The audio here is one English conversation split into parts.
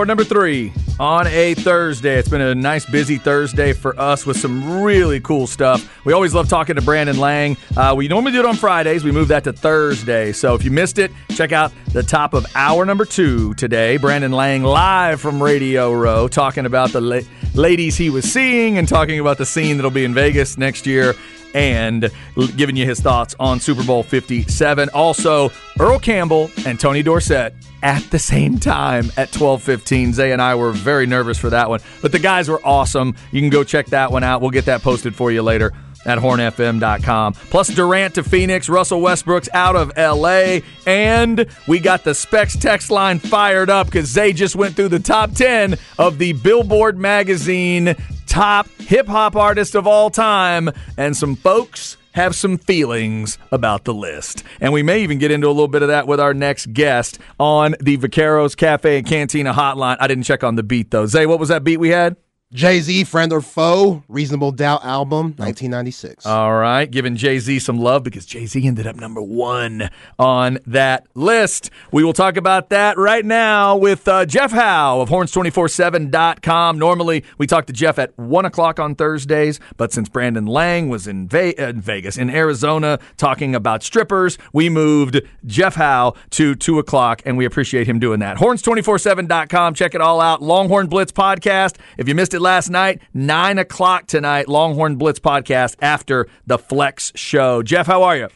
Hour number three on a Thursday. It's been a nice, busy Thursday for us with some really cool stuff. We always love talking to Brandon Lang. Uh, we normally do it on Fridays. We moved that to Thursday. So if you missed it, check out the top of hour number two today. Brandon Lang live from Radio Row talking about the la- ladies he was seeing and talking about the scene that'll be in Vegas next year and giving you his thoughts on Super Bowl 57. Also, Earl Campbell and Tony Dorsett at the same time at 12:15. Zay and I were very nervous for that one, but the guys were awesome. You can go check that one out. We'll get that posted for you later at hornfm.com. Plus Durant to Phoenix, Russell Westbrook's out of LA, and we got the Specs text line fired up cuz Zay just went through the top 10 of the Billboard magazine top hip hop artist of all time and some folks have some feelings about the list. And we may even get into a little bit of that with our next guest on the Vaqueros Cafe and Cantina hotline. I didn't check on the beat though. Zay, what was that beat we had? Jay Z, Friend or Foe, Reasonable Doubt album, 1996. All right, giving Jay Z some love because Jay Z ended up number one on that list. We will talk about that right now with uh, Jeff Howe of horns247.com. Normally, we talk to Jeff at 1 o'clock on Thursdays, but since Brandon Lang was in, Ve- uh, in Vegas, in Arizona, talking about strippers, we moved Jeff Howe to 2 o'clock, and we appreciate him doing that. Horns247.com. Check it all out. Longhorn Blitz podcast. If you missed it last night, 9 o'clock tonight, Longhorn Blitz podcast after the Flex show. Jeff, how are you?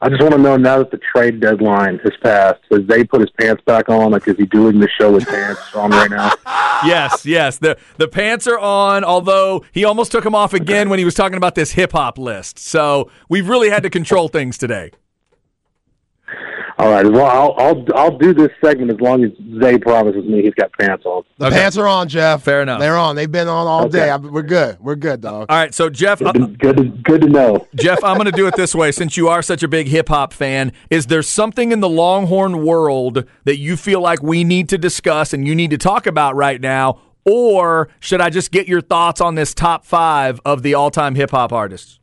I just want to know now that the trade deadline has passed, has Zay put his pants back on? Like, is he doing the show with pants on right now? yes, yes. The the pants are on, although he almost took them off again when he was talking about this hip hop list. So we've really had to control things today. All right. Well, I'll I'll I'll do this segment as long as Zay promises me he's got pants on. The Okay. pants are on, Jeff. Fair enough. They're on. They've been on all Okay. day. I, we're good. We're good, dog. All right, so Jeff, Good uh, to, good to, good to know. Jeff, I'm going to do it this way. Since you are such a big hip hop fan, is there something in the Longhorn world that you feel like we need to discuss and you need to talk about right now, or should I just get your thoughts on this top five of the all-time hip hop artists?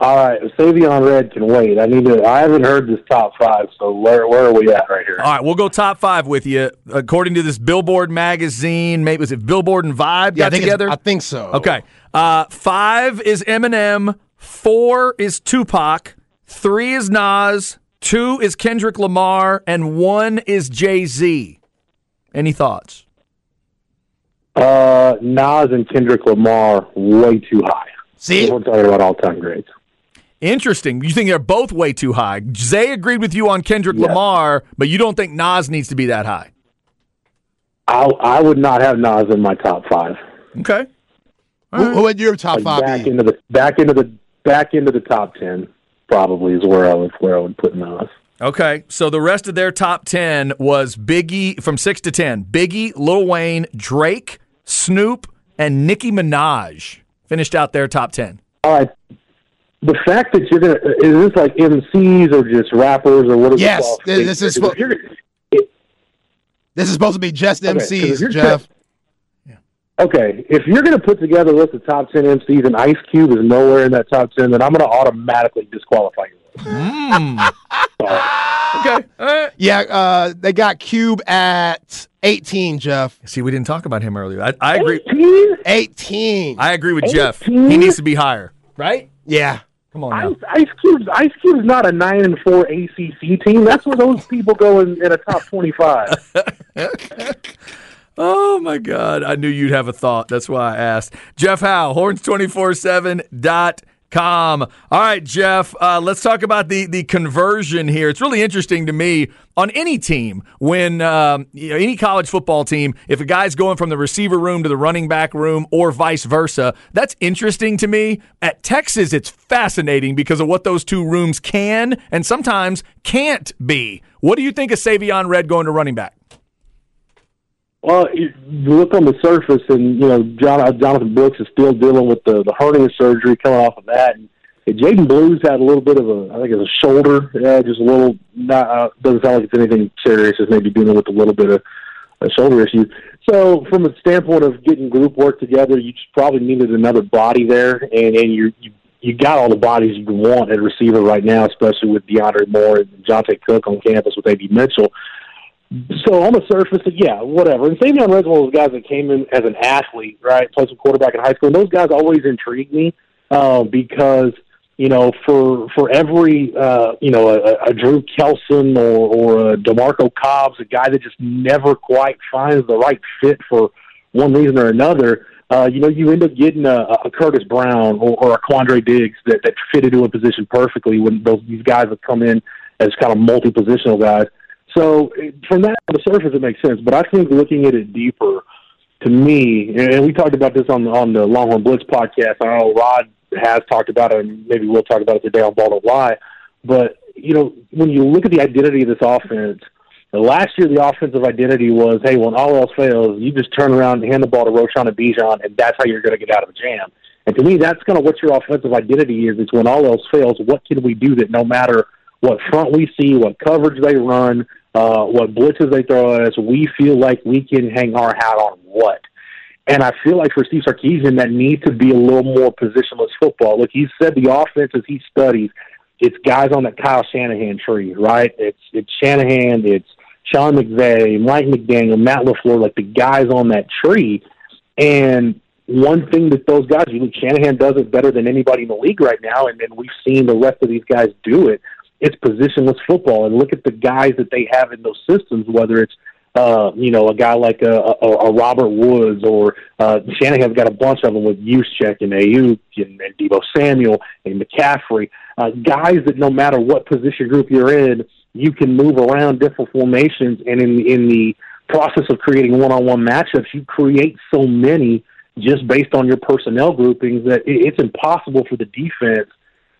All right, Savion Red can wait. I need to. I haven't heard this top five, so where where are we at right here? All right, we'll go top five with you. According to this Billboard magazine, maybe was it Billboard and Vibe Yeah, I got think, together? I think so. Okay. Uh, five is Eminem. Four is Tupac. Three is Nas. Two is Kendrick Lamar. And one is Jay Z. Any thoughts? Uh, Nas and Kendrick Lamar way too high. See? We're talking about all time greats. Interesting. You think they're both way too high. Zay agreed with you on Kendrick Yeah. Lamar, but you don't think Nas needs to be that high. I I would not have Nas in my top five. Okay. Who, who would your top Like five back be? into the back into the back into the top ten probably is where I would where I would put Nas. Okay, so the rest of their top 10 was Biggie from 6 to 10. Biggie, Lil Wayne, Drake, Snoop, and Nicki Minaj finished out their top 10. All right. The fact that you're gonna is this like MCs or just rappers or what is Yes, this- this is Because what- if you're- it- This is supposed to be just Okay, 'cause if MCs, you're Jeff. Okay, if you're going to put together a list of top ten MCs and Ice Cube is nowhere in that top ten, then I'm going to automatically disqualify you. Sorry. Okay. All right. Yeah, uh, they got Cube at 18, Jeff. See, we didn't talk about him earlier. I, I agree. 18? 18. I agree with Jeff. He needs to be higher. Right? yeah. Come on Ice, now. Ice Cube's Ice Cube's not a nine and four ACC team. That's where those people go in, in a top twenty five. Oh my God. I knew you'd have a thought. That's why I asked. Jeff Howe, horns247.com. Com. All right, Jeff, uh, let's talk about the, the conversion here. It's really interesting to me on any team when um, you know, any college football team, if a guy's going from the receiver room to the running back room or vice versa, that's interesting to me. At Texas, it's fascinating because of what those two rooms can and sometimes can't be. What do you think of Savion Red going to running back? Well, you look on the surface, and you know John, uh, Jonathan Brooks is still dealing with the the hernia surgery coming off of that, and, Jaydon Blues had a little bit of a, I think it's a shoulder, uh, just a little. Not uh, doesn't sound like it's anything serious. It's maybe dealing with a little bit of a shoulder issue. So, from a standpoint of getting group work together, you just probably needed another body there, and and you you you got all the bodies you want at receiver right now, especially with DeAndre Moore and Johntay Cook on campus with A.D. Mitchell. So on the surface, yeah, whatever. And Savion of those guys that came in as an athlete, right? Plus a quarterback in high school. And those guys always intrigue me uh, because you know, for for every uh, you know a, a Drew Kelson or or a Demarco Cobbs, a guy that just never quite finds the right fit for one reason or another. Uh, you know, you end up getting a, a Curtis Brown or, or a Quandre Diggs that, that fit into a position perfectly when those these guys have come in as kind of multi-positional guys. So from that on the surface, it makes sense. But I think looking at it deeper, to me, and we talked about this on on the Longhorn Blitz podcast. I know Rod has talked about it, and maybe we'll talk about it today on Ball Don't. But you know, when you look at the identity of this offense, last year the offensive identity was, hey, when all else fails, you just turn around and hand the ball to Roschon and Bijan, and that's how you're going to get out of a jam. And to me, that's kind of what your offensive identity is. It's when all else fails, what can we do that no matter what front we see, what coverage they run, uh, what blitzes they throw at us, we feel like we can hang our hat on what. And I feel like for Steve Sarkisian, that needs to be a little more positionless football. Look, he said the offenses he studies, it's guys on that Kyle Shanahan tree, right? It's it's Shanahan, it's Sean McVay, Mike McDaniel, Matt LaFleur, like the guys on that tree. And one thing that those guys, you know, Shanahan does it better than anybody in the league right now, and then we've seen the rest of these guys do it it's positionless football. And look at the guys that they have in those systems, whether it's uh, you know, a guy like a, a, a Robert Woods or uh, Shanahan's got a bunch of them with Juszczyk and Aiyuk and, and Deebo Samuel and McCaffrey. Uh, guys that no matter what position group you're in, you can move around different formations. And in in the process of creating one-on-one matchups, you create so many just based on your personnel groupings that it, it's impossible for the defense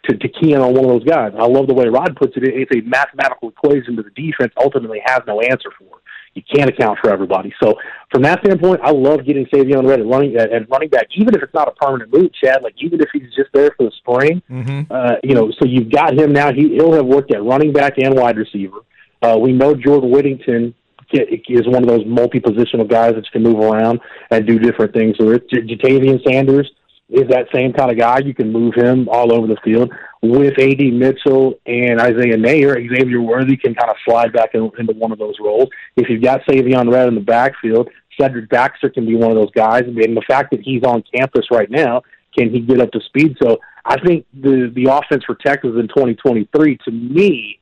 to, to key in on one of those guys. I love the way Rod puts it. It's a mathematical equation that the defense ultimately has no answer for. You can't account for everybody. So from that standpoint, I love getting Savion Red at running at running back, even if it's not a permanent move, Chad. Like even if he's just there for the spring, mm-hmm. uh, you know. So you've got him now. He he'll have worked at running back and wide receiver. Uh, we know Jordan Whittington is one of those multi-positional guys that can move around and do different things. So it's Ja'Tavion Sanders is that same kind of guy. You can move him all over the field with AD Mitchell and Isaiah Neyor. Xavier Worthy can kind of slide back in, into one of those roles. If you've got Savion Red in the backfield, Cedric Baxter can be one of those guys. And the fact that he's on campus right now, can he get up to speed? So I think the the offense for Texas in 2023, to me,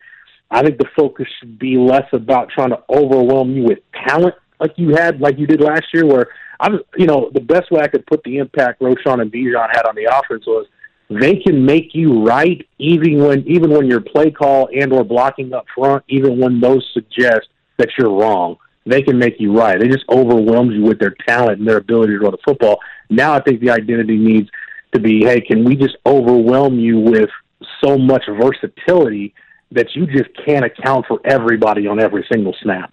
I think the focus should be less about trying to overwhelm you with talent like you had, like you did last year, where I was, you know, the best way I could put the impact Roschon and Bijan had on the offense was they can make you right even when even when your play call and or blocking up front, even when those suggest that you're wrong. They can make you right. They just overwhelm you with their talent and their ability to run the football. Now I think the identity needs to be, hey, can we just overwhelm you with so much versatility that you just can't account for everybody on every single snap?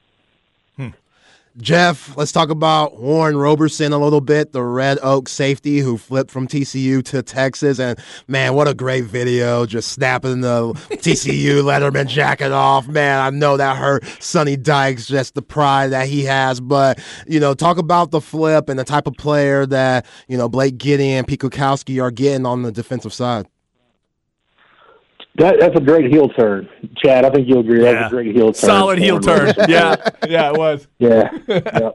Jeff, let's talk about Warren Roberson a little bit, the Red Oak safety who flipped from TCU to Texas. And man, what a great video, just snapping the TCU Letterman jacket off. Man, I know that hurt Sonny Dykes, just the pride that he has. But, you know, talk about the flip and the type of player that, you know, Blake Gideon, Pete Kwiatkowski are getting on the defensive side. That, that's a great heel turn, Chad. I think you'll agree. That's a great heel turn. Solid heel turn. yeah, yeah, it was. Yeah, yeah.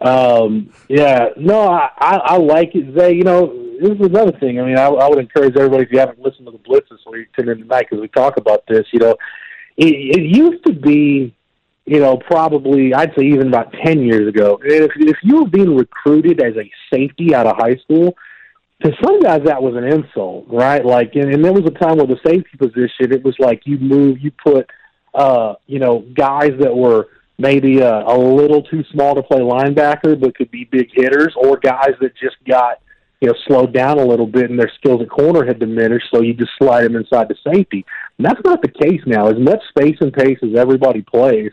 Um, yeah. No, I, I, I like it. They, you know, this is another thing. I mean, I, I would encourage everybody if you haven't listened to the Blitz this week, tune in tonight because we talk about this. You know, it, it used to be you know, probably I'd say even about ten years ago. If if you were being recruited as a safety out of high school, to some guys that was an insult, right? Like, and, and there was a time where the safety position, it was like you move, you put, uh, you know, guys that were maybe a, a little too small to play linebacker but could be big hitters, or guys that just got you know slowed down a little bit and their skills at corner had diminished, so you just slide them inside the safety. And that's not the case now. As much space and pace as everybody plays,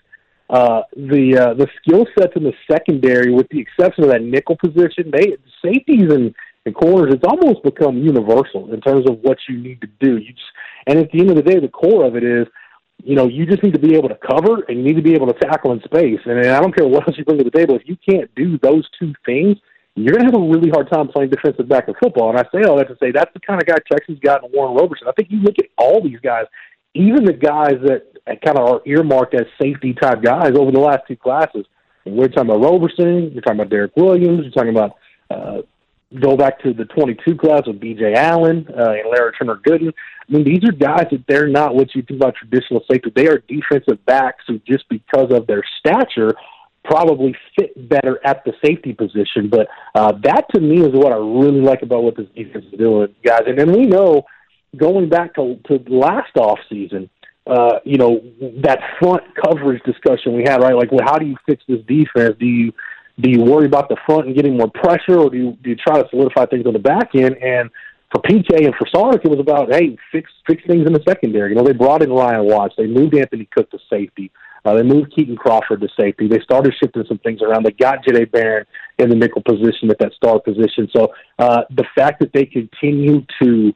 uh, the uh, the skill sets in the secondary, with the exception of that nickel position, they safeties and and corners, it's almost become universal in terms of what you need to do. You just, and at the end of the day, the core of it is you know, you just need to be able to cover and you need to be able to tackle in space. And I don't care what else you bring to the table. If you can't do those two things, you're going to have a really hard time playing defensive back in football. And I say all that to say that's the kind of guy Texas got in Warren Roberson. I think you look at all these guys, even the guys that kind of are earmarked as safety type guys over the last two classes. And we're talking about Roberson, you're talking about Derek Williams, you're talking about uh, go back to the 22 class with B.J. Allen uh, and Larry Turner Gooden. I mean, these are guys that they're not what you think about traditional safety. They are defensive backs who, just because of their stature, probably fit better at the safety position. But uh, that, to me, is what I really like about what this defense is doing, guys. And then we know, going back to, to last off season, uh, you know, that front coverage discussion we had, right? Like, well, how do you fix this defense? Do you do you worry about the front and getting more pressure, or do you do you try to solidify things on the back end? And for PK and for Sark, it was about hey, fix fix things in the secondary. You know, they brought in Ryan Watts, they moved Anthony Cook to safety, uh, they moved Kitan Crawford to safety. They started shifting some things around. They got Jahdae Barron in the nickel position at that star position. So uh, the fact that they continue to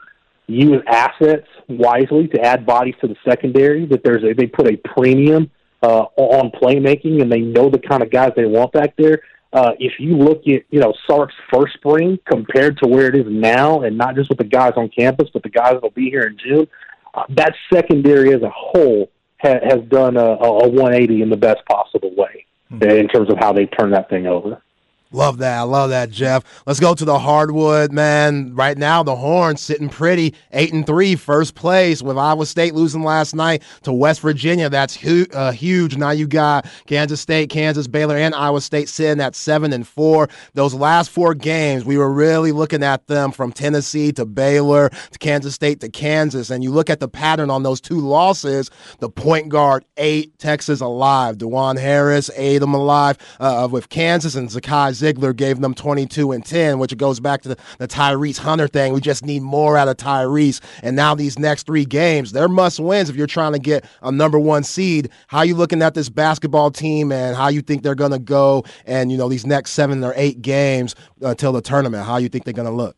use assets wisely to add bodies to the secondary, that there's a, they put a premium uh, on playmaking, and they know the kind of guys they want back there. Uh, if you look at you know Sark's first spring compared to where it is now, and not just with the guys on campus, but the guys that'll be here in June, uh, that secondary as a whole ha- has done a, a 180 in the best possible way mm-hmm. in terms of how they turn that thing over. Love that. I love that, Jeff. Let's go to the hardwood, man. Right now, the Horns sitting pretty, ate and three, first place with Iowa State losing last night to West Virginia. That's hu- uh, huge. Now you got Kansas State, Kansas, Baylor, and Iowa State sitting at seven and four. Those last four games, we were really looking at them from Tennessee to Baylor to Kansas State to Kansas, and you look at the pattern on those two losses. The point guard eight Texas alive, Dajuan Harris ate them alive uh, with Kansas and Zakai Zeigler gave them 22 and 10, which goes back to the, the Tyrese Hunter thing. We just need more out of Tyrese. And now these next three games, they're must wins if you're trying to get a number one seed. How you looking at this basketball team and how you think they're going to go and, you know, these next seven or eight games uh, until the tournament? How you think they're going to look?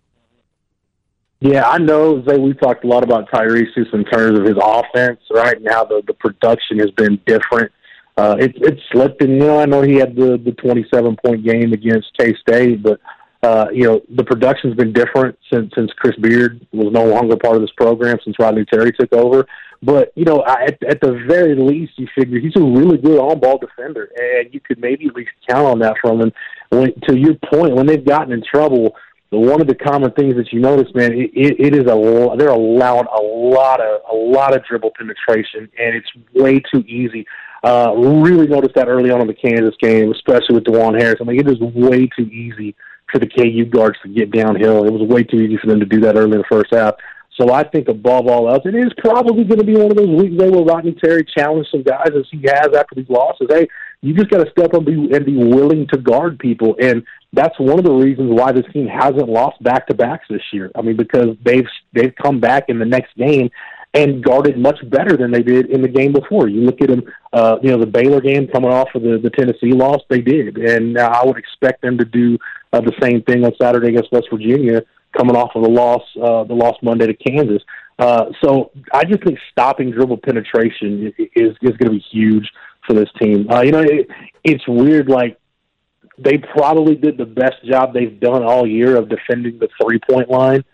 Yeah, I know. Zay, we've talked a lot about Tyrese in terms of his offense. Right now, the the production has been different uh, it, it slipped. And you know, I know he had the the 27 point game against K State, but uh, you know, the production's been different since since Chris Beard was no longer part of this program since Rodney Terry took over. But you know, I, at, at the very least, you figure he's a really good on-ball defender, and you could maybe at least count on that from him. When, to your point, when they've gotten in trouble, one of the common things that you notice, man, it, it, is a they're allowing a lot of a lot of dribble penetration, and it's way too easy. Uh, really noticed that early on in the Kansas game, especially with Dajuan Harris. I mean, it is way too easy for the KU guards to get downhill. It was way too easy for them to do that early in the first half. So I think above all else, it is probably going to be one of those weeks where Rodney Terry challenge some guys as he has after these losses. Hey, you just got to step up and be, and be willing to guard people, and that's one of the reasons why this team hasn't lost back to backs this year. I mean, because they've they've come back in the next game and guarded much better than they did in the game before. You look at them, uh, you know, the Baylor game coming off of the, the Tennessee loss, they did, and I would expect them to do uh, the same thing on Saturday against West Virginia, coming off of the loss, uh, the loss Monday to Kansas. Uh, so I just think stopping dribble penetration is is going to be huge for this team. Uh, you know, it, it's weird. Like they probably did the best job they've done all year of defending the three point line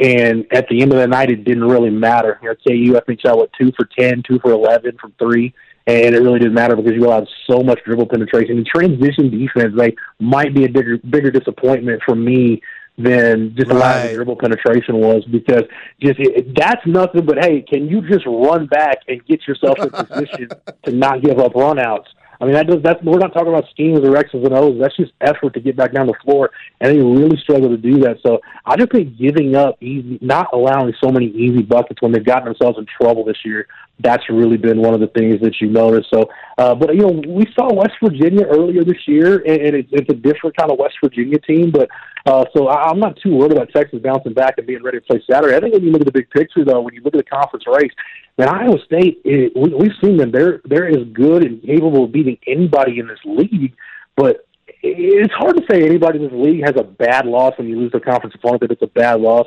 and at the end of the night, it didn't really matter. You know, KU, I think, shot what two for ten, two for eleven from three, and it really didn't matter because you allowed so much dribble penetration. And transition defense, they might be a bigger bigger disappointment for me than just allowing the dribble penetration was because just it, that's nothing but hey, can you just run back and get yourself in position to not give up runouts? I mean, that does that's we're not talking about schemes or X's and O's. That's just effort to get back down the floor, and they really struggle to do that. So I just think giving up easy, not allowing so many easy buckets when they've gotten themselves in trouble this year. That's really been one of the things that you notice. So, uh, but you know, we saw West Virginia earlier this year, and, and it, it's a different kind of West Virginia team. But uh, so I, I'm not too worried about Texas bouncing back and being ready to play Saturday. I think when you look at the big picture, though, when you look at the conference race, man, Iowa State, it, we, we've seen them. They're they're as good and capable of beating anybody in this league, but it's hard to say anybody in this league has a bad loss when you lose a conference opponent that it's a bad loss.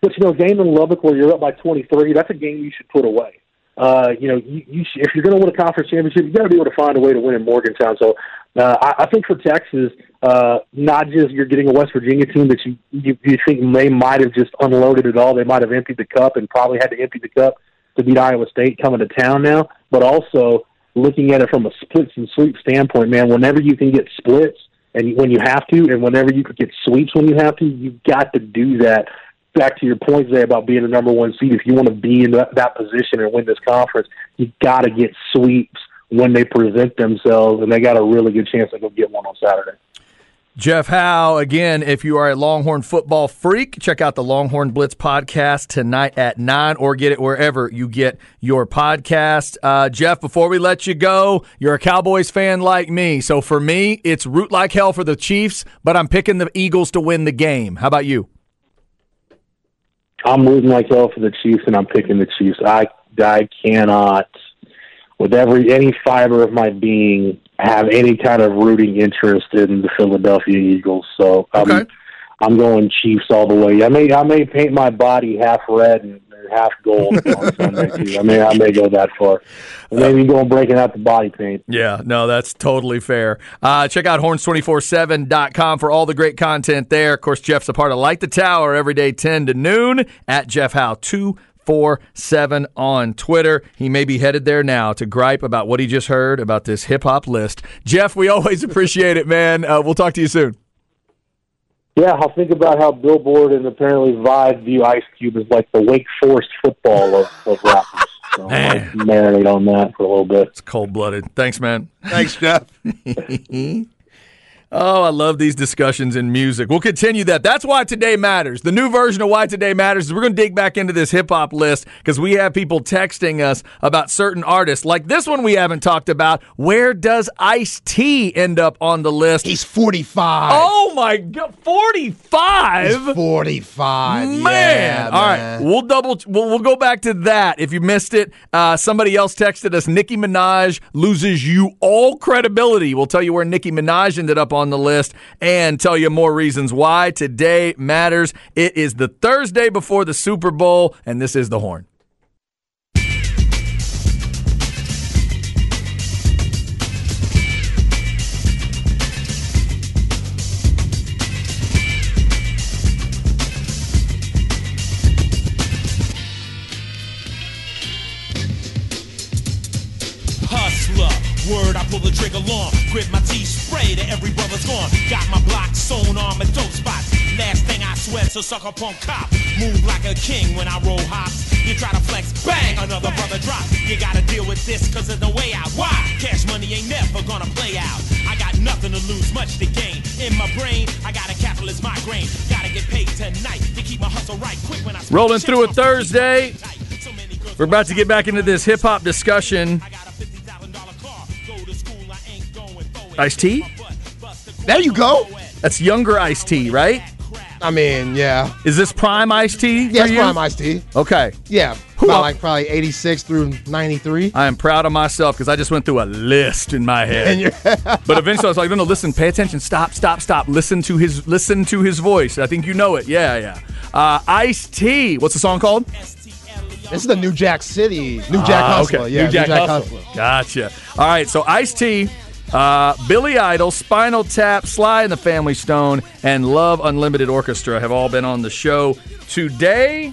But you know, game in Lubbock where you're up by 23, that's a game you should put away. Uh, you know, you, you if you're going to win a conference championship, you got to be able to find a way to win in Morgantown. So uh, I, I think for Texas, uh, not just you're getting a West Virginia team that you you, you think they might have just unloaded it all. They might have emptied the cup and probably had to empty the cup to beat Iowa State coming to town now, but also looking at it from a splits and sweep standpoint, man, whenever you can get splits and when you have to, and whenever you can get sweeps when you have to, you've got to do that. Back to your point today about being the number one seed, if you want to be in that, that position and win this conference, you got to get sweeps when they present themselves, and they got a really good chance to go get one on Saturday. Jeff Howe, again, if you are a Longhorn football freak, check out the Longhorn Blitz podcast tonight at 9 or get it wherever you get your podcast. Uh, Jeff, before we let you go, you're a Cowboys fan like me. So for me, it's root like hell for the Chiefs, but I'm picking the Eagles to win the game. How about you? I'm rooting hell for the Chiefs, and I'm picking the Chiefs. I, I cannot, with every any fiber of my being, have any kind of rooting interest in the Philadelphia Eagles. So I'm, Okay. I'm going Chiefs all the way. I may I may paint my body half red and half gold. I may I may go that far. Maybe going breaking out the body paint. Yeah, no, that's totally fair. Uh, check out horns247.com for all the great content there. Of course, Jeff's a part of Light the Tower every day, 10 to noon at Jeff Howe 247 on Twitter. He may be headed there now to gripe about what he just heard about this hip hop list. Jeff, we always appreciate it, man. Uh, we'll talk to you soon. Yeah, I'll think about how Billboard and apparently Vibe view Ice Cube as like the Wake Forest football of, of rappers. So I might marinate on that for a little bit. It's cold blooded. Thanks, man. Thanks, Jeff. Oh, I love these discussions in music. We'll continue that. That's why today matters. The new version of why today matters is we're going to dig back into this hip hop list because we have people texting us about certain artists. Like this one we haven't talked about. Where does Ice T end up on the list? He's 45. oh my god, forty-five. He's 45. Man. Yeah, All right. man. We'll double we'll, we'll go back to that. If you missed it, uh, somebody else texted us Nicki Minaj loses you all credibility. We'll tell you where Nicki Minaj ended up on the list and tell you more reasons why today matters. It is the Thursday before the Super Bowl and this is the horn. Word, I pull the trigger long. Grip my teeth, spray to every brother's gone. Got my block sewn on my dope spots. Last thing I sweat, so suck up on cop. Move like a king when I roll hops. You try to flex, bang, another brother drop. You gotta deal with this cause there's no way out. Why? Cash money ain't never gonna play out. I got nothing to lose, much to gain. In my brain, I got a capitalist migraine. Gotta get paid tonight to keep my hustle right quick when I Rolling through a Thursday. So many girls We're about to get back into this hip hop discussion. Ice T? There you go. That's younger Ice T, right? I mean, yeah. Is this prime Ice T? You? prime iced tea. Okay. Yeah. About like probably 86 through 93. I am proud of myself because I just went through a list in my head. But eventually I was like, no, no, listen, pay attention, stop, stop, stop. Listen to his listen to his voice. I think you know it. Yeah, yeah. Uh, Ice T. What's the song called? This is the New Jack City, New Jack Ah, Hustler. Yeah, New Jack, Hustler. Gotcha. All right, so Ice T, uh, Billy Idol, Spinal Tap, Sly and the Family Stone, and Love Unlimited Orchestra have all been on the show today.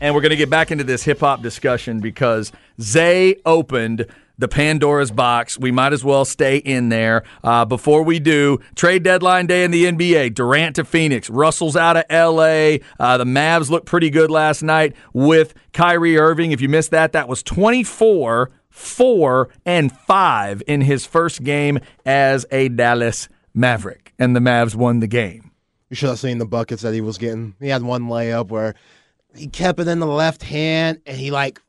And we're going to get back into this hip hop discussion because Zay opened the Pandora's box. We might as well stay in there. Uh, before we do, trade deadline day in the NBA. Durant to Phoenix. Russell's out of LA. Uh, the Mavs looked pretty good last night with Kyrie Irving. If you missed that, that was 24 four and five in his first game as a Dallas Maverick, and the Mavs won the game. You should have seen the buckets that he was getting. He had one layup where he kept it in the left hand and he like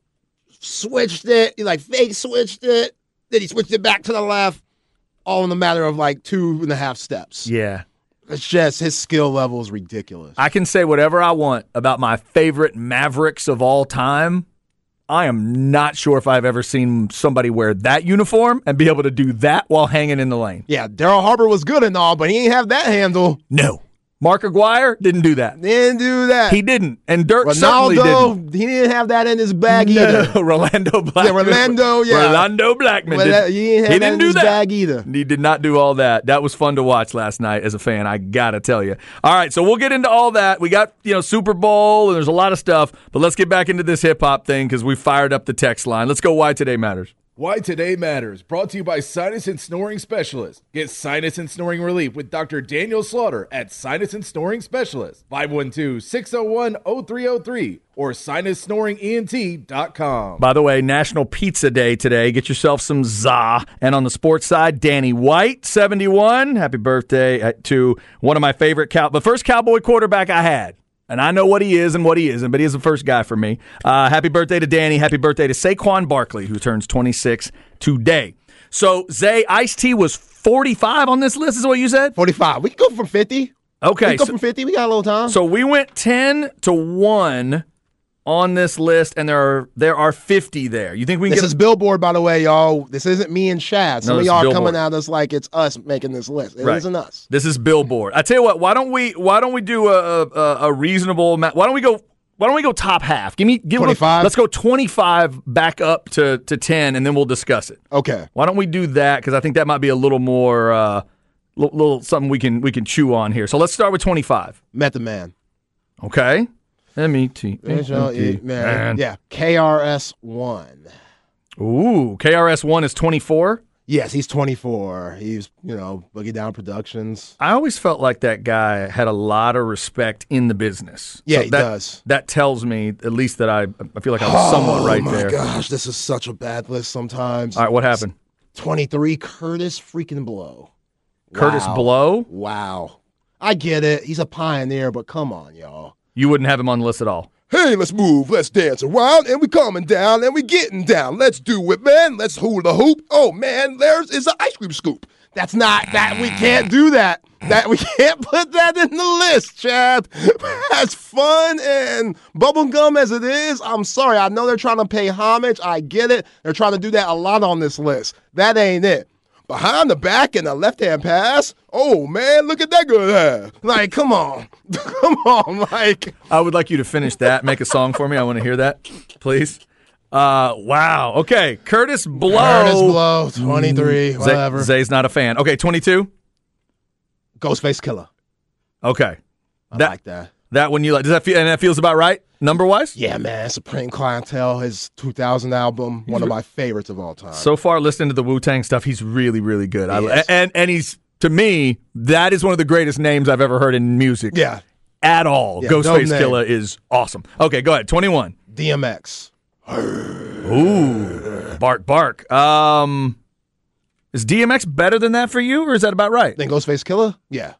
switched it. He like fake switched it. Then he switched it back to the left, all in a matter of like two and a half steps. Yeah. It's just his skill level is ridiculous. I can say whatever I want about my favorite Mavericks of all time. I am not sure if I've ever seen somebody wear that uniform and be able to do that while hanging in the lane. yeah, Derek Harper was good and all, but he ain't have that handle. No. Mark Aguirre didn't do that. Didn't do that. He didn't. And Dirk certainly didn't. Ronaldo, he didn't have that in his bag either. No, Rolando Blackman. Rolando, yeah. Rolando Blackman. Did- that- he didn't have that didn't in do his that. bag either. He did not do all that. That was fun to watch last night as a fan. I gotta tell you. All right, so we'll get into all that. We got you know Super Bowl and there's a lot of stuff, but let's get back into this hip hop thing because we fired up the text line. Let's go. Why today matters. Why Today Matters, brought to you by Sinus and Snoring Specialist. Get sinus and snoring relief with Dr. Daniel Slaughter at Sinus and Snoring Specialist, 512-601-0303 or sinussnoringent.com. By the way, National Pizza Day today. Get yourself some za. And on the sports side, Danny White, 71. Happy birthday uh, to one of my favorite cow, the first Cowboy quarterback I had. And I know what he is and what he isn't, but he is the first guy for me. Uh, happy birthday to Danny. Happy birthday to Saquon Barkley, who turns 26 today. So, Zay, Ice T was 45 on this list, is what you said? 45. We can go from 50. We Okay. can go So, from 50. We got a little time. so we went 10 to 1 on this list, and there are there are 50 there. You think we can This get is Billboard, by the way, y'all. This isn't me and Chad. Some No, of y'all Billboard. coming at us like it's us making this list. It Right. not us. This is Billboard. I tell you what. Why don't we? Why don't we do a a, a reasonable? amount? Why don't we go? Why don't we go top half? Give me give 25? Let's go twenty five back up to to ten, and then we'll discuss it. Okay. Why don't we do that? Because I think that might be a little more, uh, little, little something we can we can chew on here. So let's start with twenty five. Method Man. Okay. M E T. Yeah. KRS One. Ooh, KRS One is twenty four. Yes, he's 24. He's, you know, Boogie Down Productions. I always felt like that guy had a lot of respect in the business. Yeah, So he that, does. That tells me at least that I I feel like I was somewhat oh, right there. oh my gosh, this is such a bad list sometimes. All right, what happened? 23, Kurtis freaking Blow. Kurtis Wow. Blow? Wow. I get it. He's a pioneer, but come on, y'all. You wouldn't have him on the list at all. Hey, let's move, let's dance around, and we coming down, and we getting down. Let's do it, man. Let's hula hoop. Oh man, there's is an ice cream scoop. That's not that we can't do that. That we can't put that in the list, Chad. As fun and bubblegum as it is, I'm sorry. I know they're trying to pay homage. I get it. They're trying to do that a lot on this list. That ain't it. Behind the back and a left hand pass. Oh man, look at that good hair. Like, come on. come on, like I would like you to finish that. Make a song for me. I want to hear that, please. Uh, wow. Okay, Kurtis Blow. Kurtis Blow, 23, Zay- whatever. Zay's not a fan. Okay, 22. Ghostface Killah. Okay, I That- like that. That one you like? Does that feel? And that feels about right, number wise. Yeah, man. Supreme Clientele, his 2000 album, one of my favorites of all time. So far, listening to the Wu Tang stuff, he's really, really good. I, and and he's to me that is one of the greatest names I've ever heard in music. yeah, at all. Yeah, Ghostface name. Killer is awesome. Okay, go ahead. 21. DMX. Ooh, bark, bark. Um, is DMX better than that for you, or is that about right? Then Ghostface Killah? Yeah.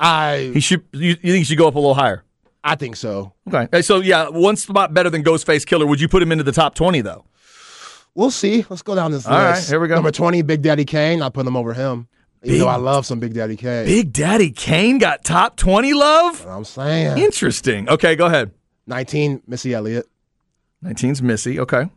I He should. You, you think he should go up a little higher? I think so. Okay. So yeah, one spot better than Ghostface Killah. Would you put him into the top 20 though? We'll see. Let's go down this All right, list. here we go. Number 20, Big Daddy Kane. I put him over him. Even Big- though I love some Big Daddy Kane. Big Daddy Kane got top 20 love. I'm saying. Interesting. Okay, go ahead. 19, Missy Elliott. 19's Missy. Okay.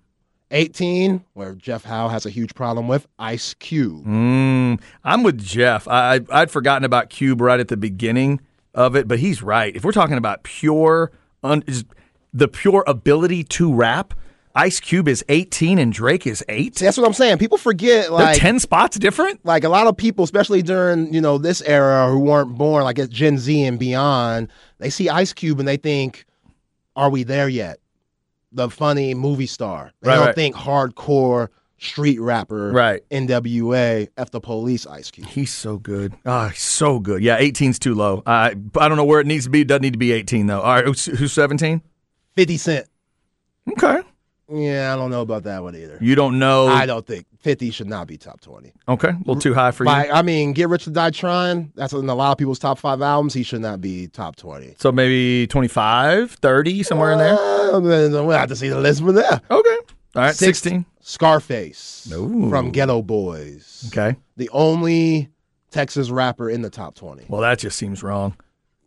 18, where Jeff Howe has a huge problem with, Ice Cube. Mm, I'm with Jeff. I, I'd forgotten about Cube right at the beginning of it, but he's right. If we're talking about pure, un, the pure ability to rap, Ice Cube is 18 and Drake is eight. See, that's what I'm saying. People forget, They're like, 10 spots different. like a lot of people, especially during you know this era, who weren't born like at Gen Z and beyond, they see Ice Cube and they think, "Are we there yet?" The funny movie star. They Right, don't right. think hardcore street rapper, Right. NWA, F the Police, Ice Cube. He's so good. Ah, he's so good. Yeah, 18's too low. I I don't know where it needs to be. Doesn't need to be 18 though. All right, who's, who's 17? Fifty Cent. Okay. Yeah, I don't know about that one either. You don't know. I don't think 50 should not be top 20. Okay, a little too high for you. I mean, Get Rich or Die Trying, that's in a lot of people's top five albums. He should not be top 20. So maybe 25, 30, somewhere in there. Uh, we'll have to see the list for there. Okay. All right, Six- 16. Scarface Ooh. from Geto Boys. Okay. The only Texas rapper in the top 20. Well, that just seems wrong.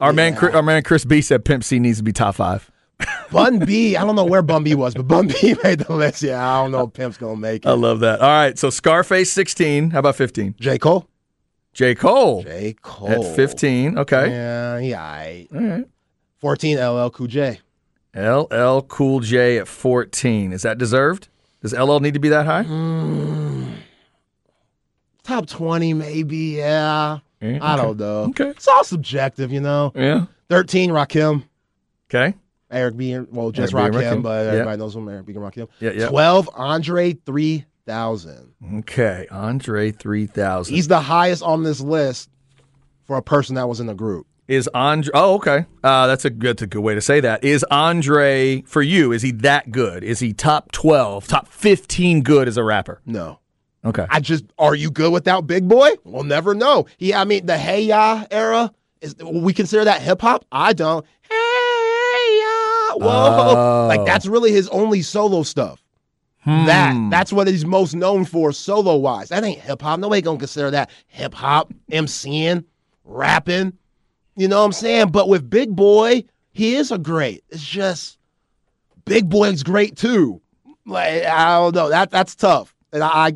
Our man, our man Chris B said Pimp C needs to be top five. Bun B, I don't know where Bun B was, but Bun B made the list. Yeah, I don't know if Pimp's to make it. I love that. All right, so Scarface 16. How about 15? J. Cole? J. Cole J. Cole. at 15. Okay. Yeah, yeah. aight. All right. 14, LL Cool J. LL Cool J at 14. Is that deserved? Does LL need to be that high? Mm, Top 20, maybe, yeah. Yeah, I don't know. Okay. It's all subjective, you know. Yeah. 13, Rakim. Okay. Eric B. Well, just Eric Rakim, but Yeah. everybody knows him, Eric B. and Rakim. Yeah, yeah. 12, Andre 3000. Okay. Andre 3000. He's the highest on this list for a person that was in the group. Is Andre? Oh, okay. Uh, that's a good, that's a good way to say that. Is Andre for you? Is he that good? Is he top twelve, top fifteen good as a rapper? No. Okay. I just, are you good without Big Boi? We'll never know. Yeah, I mean, the Hey Ya era, is we consider that hip hop? I don't. Hey Ya. Whoa. Oh. Like, that's really his only solo stuff. That Hmm. that's what he's most known for solo wise. That ain't hip hop. Nobody gonna consider that hip hop, MCing, rapping. You know what I'm saying? But with Big Boi, he is a great. It's just Big Boi's great too. Like I don't know. That that's tough. And I, I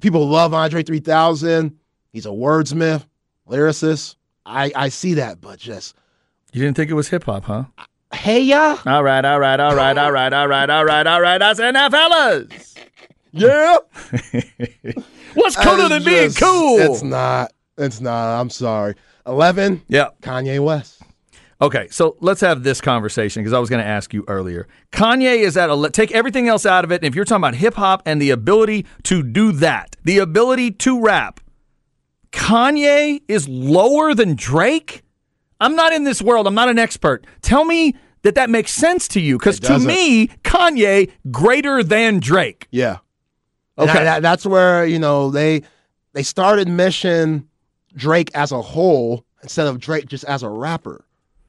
people love Andre 3000. He's a wordsmith, lyricist. I I see that, but just You didn't think it was hip hop, huh? Hey ya, All right, all right, all right, all right, all right, all right, all right. I said now, fellas. yeah. What's cooler than It's being just- cool? It's not. It's not. I'm sorry. Eleven. yeah. Kanye West. Okay, so let's have this conversation because I was going to ask you earlier. Kanye is at a take everything else out of it. And if you're talking about hip hop and the ability to do that, the ability to rap, Kanye is lower than Drake. I'm not in this world. I'm not an expert. Tell me that that makes sense to you because to me, Kanye greater than Drake. Yeah. Okay. that- that- that's where you know they they started mission Drake as a whole instead of Drake just as a rapper.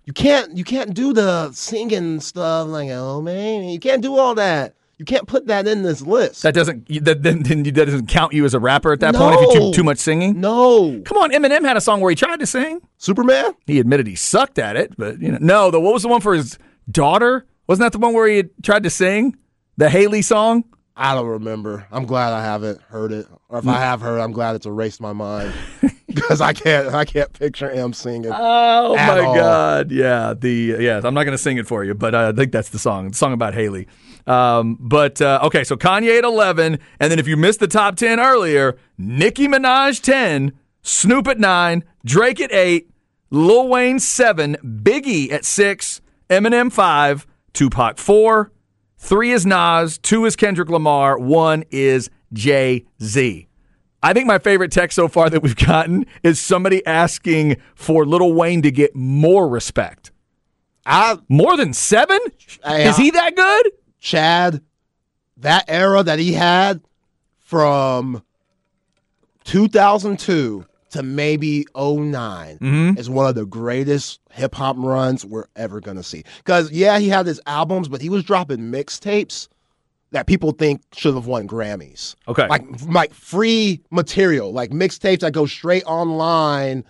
You can't you can't do the singing stuff like oh man you can't do all that. You can't put that in this list. That doesn't that, then, then that doesn't count you as a rapper at that point if you No. do too much singing. no, Come on, Eminem had a song where he tried to sing. Superman. He admitted he sucked at it, but you know, no. The what was the one for his daughter? Wasn't that the one where he had tried to sing the Hailie song? I don't remember. I'm glad I haven't heard it, or if I mm. have heard, I'm glad it's erased my mind because I can't I can't picture him singing. Oh my all. God! Yeah, the yeah. I'm not going to sing it for you, but I think that's the song. The song about Hailie. Um, but uh, okay, so Kanye at 11, and then if you missed the top 10 earlier, Nicki Minaj 10, Snoop at 9, Drake at 8, Lil Wayne 7, Biggie at 6, Eminem 5, Tupac 4, 3 is Nas, 2 is Kendrick Lamar, 1 is Jay Z. I think my favorite text so far that we've gotten is somebody asking for Lil Wayne to get more respect. I More than seven? Hey, Is he that good? Chad, that era that he had from 2002 to maybe 9 Mm-hmm. is one of the greatest hip hop runs we're ever going to see. Because, yeah, he had his albums, but he was dropping mixtapes that people think should have won Grammys. Okay. Like, like free material, like mixtapes that go straight online.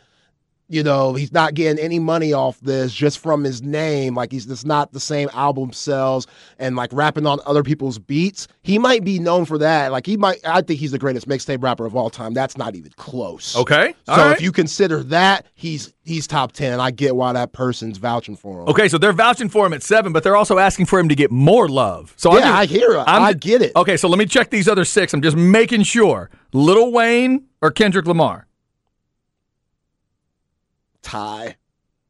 You know, he's not getting any money off this just from his name. Like he's it's not the same album sales and like rapping on other people's beats. He might be known for that. Like he might I think he's the greatest mixtape rapper of all time. That's not even close. Okay. So right. if you consider that, he's he's top ten, and I get why that person's vouching for him. Okay, so they're vouching for him at seven, but they're also asking for him to get more love. So Yeah, I'm I hear it. I get it. Okay, so let me check these other six. I'm just making sure. Lil Wayne or Kendrick Lamar? Tie.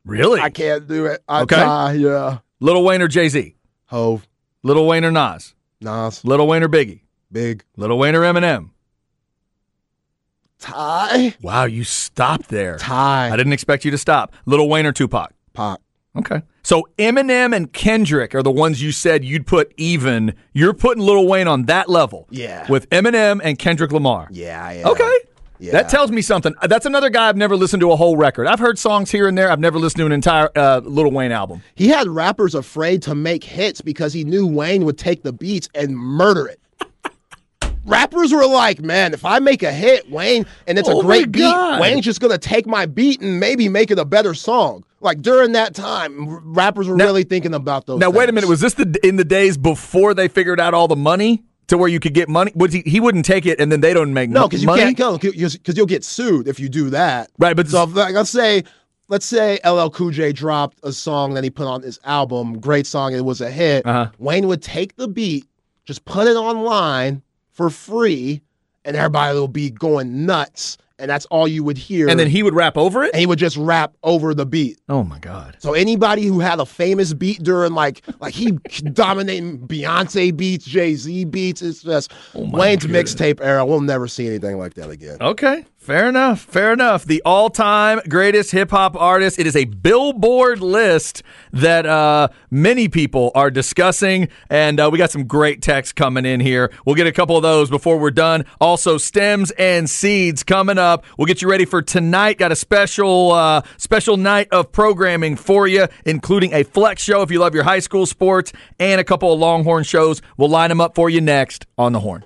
Really? I can't do it. I Okay. tie, yeah. Little Wayne or Jay Z? Hov, Little Wayne or Nas? Nas, Little Wayne or Biggie? big. Little Wayne or Eminem? Tie. Wow, you stopped there. Tie. I didn't expect you to stop. Little Wayne or Tupac? Pop. Okay. So Eminem and Kendrick are the ones you said you'd put even. You're putting Little Wayne on that level. Yeah. With Eminem and Kendrick Lamar. Yeah, I am. Okay. Yeah. That tells me something. That's another guy I've never listened to a whole record. I've heard songs here and there. I've never listened to an entire uh, Lil Wayne album. He had rappers afraid to make hits because he knew Wayne would take the beats and murder it. rappers were like, man, if I make a hit, Wayne, and it's Oh a great beat, Wayne's just going to take my beat and maybe make it a better song. Like during that time, rappers were Now- really thinking about those Now wait a minute. Was this the in the days before they figured out all the money to where you could get money? Was he? He wouldn't take it, and then they don't make No, because you money? can't go because you'll get sued if you do that. Right, but So, like, let's say, let's say LL Cool J dropped a song that he put on his album, great song, it was a hit. Uh-huh. Wayne would take the beat, just put it online for free, and everybody will be going nuts, and that's all you would hear. and then he would rap over it. and he would just rap over the beat. Oh my god. So anybody who had a famous beat during like like he dominating Beyonce beats, Jay Z beats, it's just Oh Wayne's mixtape era. We'll never see anything like that again. Okay, fair enough. Fair enough. The all-time greatest hip hop artist. It is a Billboard list that uh, many people are discussing, and uh, we got some great texts coming in here. We'll get a couple of those before we're done. Also, stems and seeds coming up. We'll get you ready for tonight. Got a special uh, special night of programming for you, including a flex show if you love your high school sports, and a couple of Longhorn shows. We'll line them up for you next on the Horn.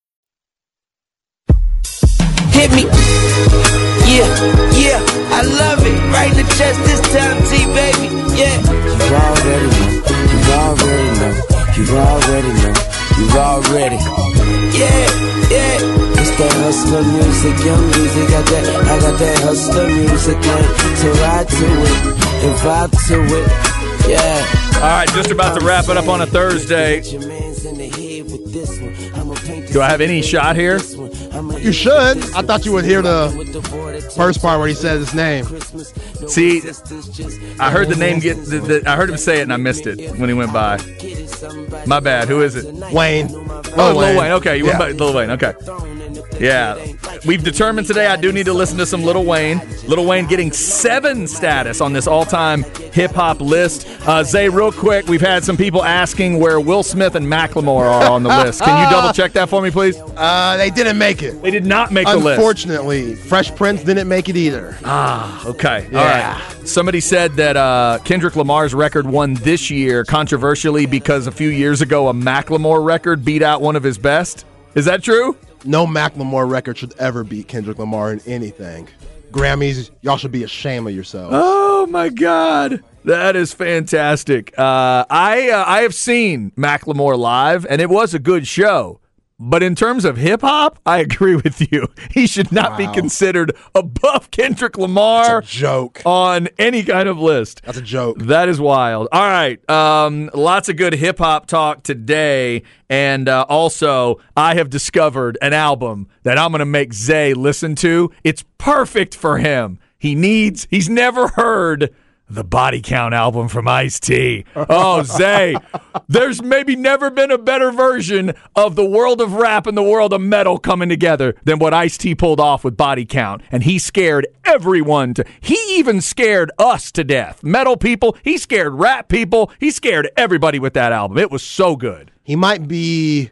Hit me. Yeah, yeah, I love it. Right in the chest this time, T baby. Yeah. You already know. You already know. You already know. You already. Yeah, yeah. It's that hustler music, young music. Got that, I got that hustler music, man. To ride to it and vibe to it. Yeah. All right, just about to wrap it up on a Thursday. Your man's in the head with this one. I'ma paint this Do I have any shot here? You should. I thought you would hear the first part where he said his name. See, I heard the name get. The, the, I heard him say it and I missed it when he went by. My bad. Who is it? Wayne. Oh, Lil Wayne. Okay, you Yeah. went by Lil Wayne. Okay. Yeah. We've determined today I do need to listen to some Lil Wayne. Lil Wayne getting seven status on this all time hip hop list. Uh, Zay, real quick, we've had some people asking where Will Smith and Macklemore are on the list. Can you double check that for me, please? Uh, they didn't make it. They did not make the list. Unfortunately, Fresh Prince didn't make it either. Ah, okay. All Yeah. right. Somebody said that uh, Kendrick Lamar's record won this year controversially because a few years ago a Macklemore record beat out one of his best. Is that true? No Macklemore record should ever beat Kendrick Lamar in anything. Grammys, y'all should be ashamed of yourselves. Oh my God, that is fantastic. Uh, I uh, I have seen Macklemore live, and it was a good show. But in terms of hip hop, I agree with you. He should not be considered above Kendrick Lamar That's a joke. on any kind of list. That's a joke. That is wild. All right. Um, lots of good hip hop talk today. And uh, also, I have discovered an album that I'm going to make Zay listen to. It's perfect for him. He needs, he's never heard the Body Count album from Ice T. Oh, Zay, there's maybe never been a better version of the world of rap and the world of metal coming together than what Ice T pulled off with Body Count. And he scared everyone to, he even scared us to death. Metal people, he scared rap people, he scared everybody with that album. It was so good. He might be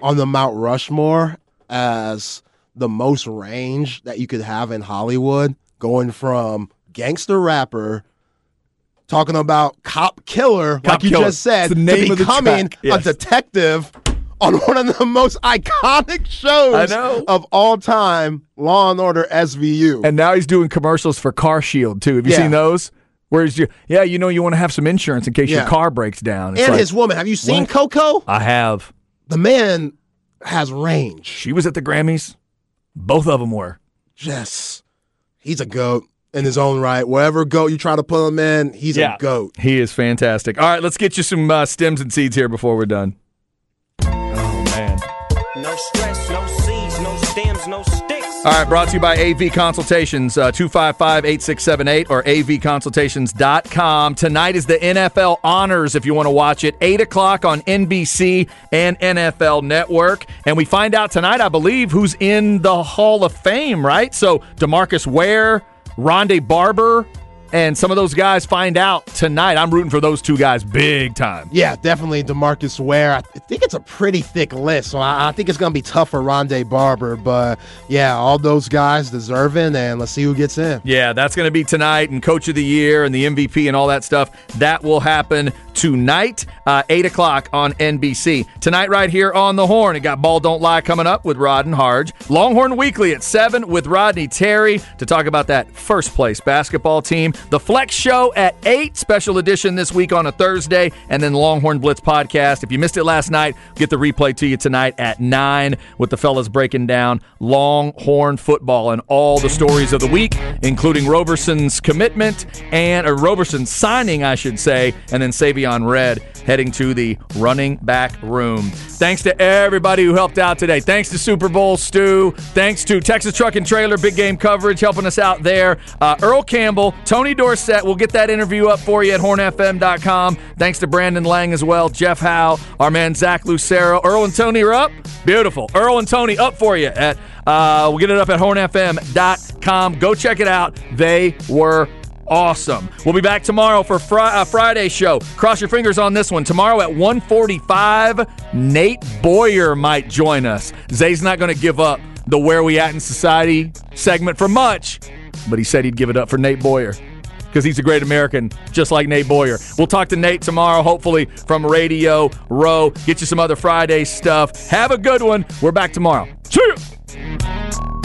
on the Mount Rushmore as the most range that you could have in Hollywood, going from gangster rapper talking about cop killer, Cop like you Killer. just said, the name to of the becoming. Yes. a detective on one of the most iconic shows of all time, Law and Order SVU. And now he's doing commercials for Car Shield, too. Have you Yeah. seen those? Whereas you, yeah, you know, you want to have some insurance in case your car breaks down. It's and like, his woman. Have you seen What? Coco? I have. The man has range. She was at the Grammys. Both of them were. Yes. He's a goat. In his own right. Wherever goat you try to put him in, he's Yeah. a goat. He is fantastic. All right, let's get you some uh, stems and seeds here before we're done. Oh, man. No stress, no seeds, no stems, no sticks. All right, brought to you by AV Consultations, uh, 255 8678 or avconsultations.com. Tonight is the NFL Honors if you want to watch it, 8 o'clock on NBC and NFL Network. And we find out tonight, I believe, who's in the Hall of Fame, right? So Demarcus Ware, Rondé Barber, and some of those guys find out tonight. I'm rooting for those two guys big time. Yeah, definitely Demarcus Ware. I think it's a pretty thick list, so I, I think it's going to be tough for Rondé Barber. But yeah, all those guys deserving, and let's see who gets in. Yeah, that's going to be tonight, and Coach of the Year and the MVP and all that stuff. That will happen tonight, uh, 8 o'clock on NBC. Tonight, right here on The Horn, it got Ball Don't Lie coming up with Rod and Harge. Longhorn Weekly at 7 with Rodney Terry to talk about that first place basketball team. The Flex Show at 8, special edition this week on a Thursday, and then Longhorn Blitz podcast. If you missed it last night, get the replay to you tonight at 9 with the fellas breaking down Longhorn football and all the stories of the week, including Roberson's commitment and or Roberson's signing, I should say, and then Savion Red heading to the running back room. Thanks to everybody who helped out today. Thanks to Super Bowl Stu. Thanks to Texas Truck and Trailer Big Game Coverage helping us out there. Uh, Earl Campbell, Tony Dorsett. We'll get that interview up for you at hornfm.com. Thanks to Brandon Lang as well. Jeff Howe, our man Zach Lucero. Earl and Tony are up. Beautiful. Earl and Tony up for you at uh, we'll get it up at hornfm.com. Go check it out. They were awesome. We'll be back tomorrow for fri- uh, Friday show. Cross your fingers on this one. Tomorrow at 1:45, Nate Boyer might join us. Zay's not going to give up the Where We At in Society segment for much, but he said he'd give it up for Nate Boyer because he's a great American, just like Nate Boyer. We'll talk to Nate tomorrow, hopefully from Radio Row. Get you some other Friday stuff. Have a good one. We're back tomorrow. See ya.